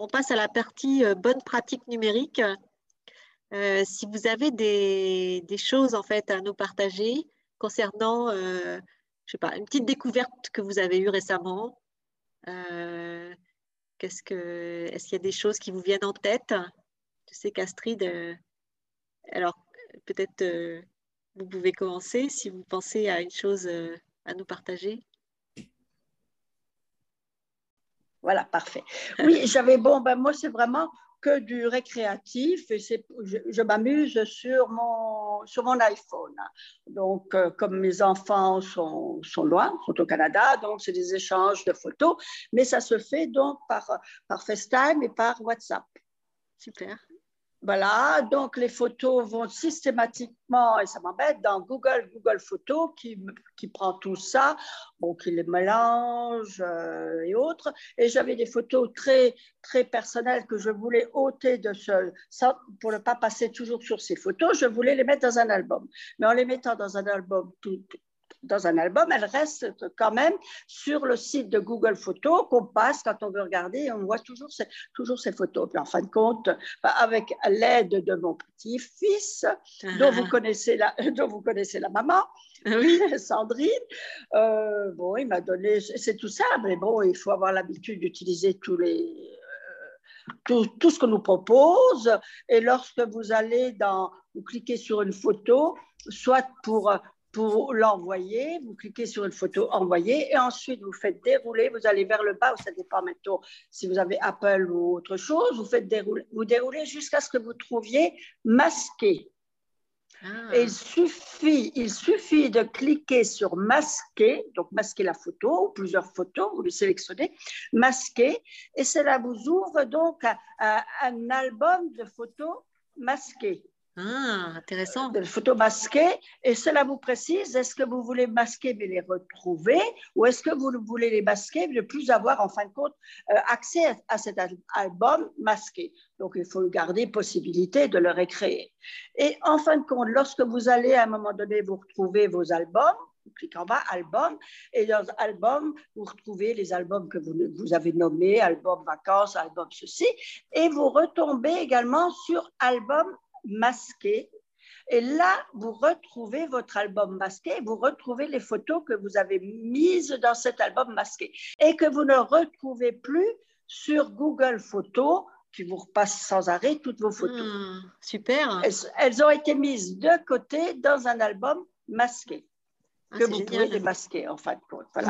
on passe à la partie bonne pratique numérique. si vous avez des, choses en fait à nous partager concernant, je sais pas, une petite découverte que vous avez eue récemment, qu'est-ce que, est-ce qu'il y a des choses qui vous viennent en tête? Je sais qu'Astrid, alors peut-être vous pouvez commencer si vous pensez à une chose à nous partager. Voilà, parfait. Oui, j'avais, bon, ben moi, c'est vraiment que du récréatif et c'est, je, m'amuse sur mon, sur mon iPhone. Donc, euh, comme mes enfants sont, sont loin, sont au Canada, donc c'est des échanges de photos, mais ça se fait donc par, par FaceTime et par WhatsApp. Super. Voilà, donc les photos vont systématiquement, et ça m'embête, dans Google, Google Photos qui, qui prend tout ça, bon, qui les mélange euh, et autres. Et j'avais des photos très, très personnelles que je voulais ôter de ce, pour ne pas passer toujours sur ces photos, je voulais les mettre dans un album. Mais en les mettant dans un album tout, dans un album, elle reste quand même sur le site de Google Photos qu'on passe quand on veut regarder on voit toujours ces, toujours ces photos. Puis en fin de compte, bah, avec l'aide de mon petit-fils, dont, vous ah. connaissez la, dont vous connaissez la maman, ah oui. Sandrine, euh, bon, il m'a donné, c'est tout ça, mais bon, il faut avoir l'habitude d'utiliser tous les, euh, tout, tout, ce qu'on nous propose. Et lorsque vous allez dans, vous cliquez sur une photo, soit pour pour l'envoyer, vous cliquez sur une photo envoyer et ensuite vous faites dérouler, vous allez vers le bas, ça dépend maintenant si vous avez Apple ou autre chose, vous faites dérouler, vous déroulez jusqu'à ce que vous trouviez masqué. Ah. Et il suffit, il suffit de cliquer sur masquer, donc masquer la photo ou plusieurs photos, vous les sélectionnez, masquer, et cela vous ouvre donc un album de photos masquées. Ah, intéressant. De photos masquées. Et cela vous précise, est-ce que vous voulez masquer mais les retrouver ou est-ce que vous voulez les masquer mais ne plus avoir en fin de compte euh, accès à, cet album masqué? Donc il faut garder possibilité de le récréer. Et en fin de compte, lorsque vous allez à un moment donné vous retrouver vos albums, vous cliquez en bas, album, et dans album, vous retrouvez les albums que vous, vous avez nommés, album vacances, album ceci, et vous retombez également sur album masqué. Et là, vous retrouvez votre album masqué, vous retrouvez les photos que vous avez mises dans cet album masqué et que vous ne retrouvez plus sur Google Photos qui vous repasse sans arrêt toutes vos photos. Hmm, super. Elles, ont été mises de côté dans un album masqué. Ah, que vous pouvez démasquer en fin de compte. Voilà.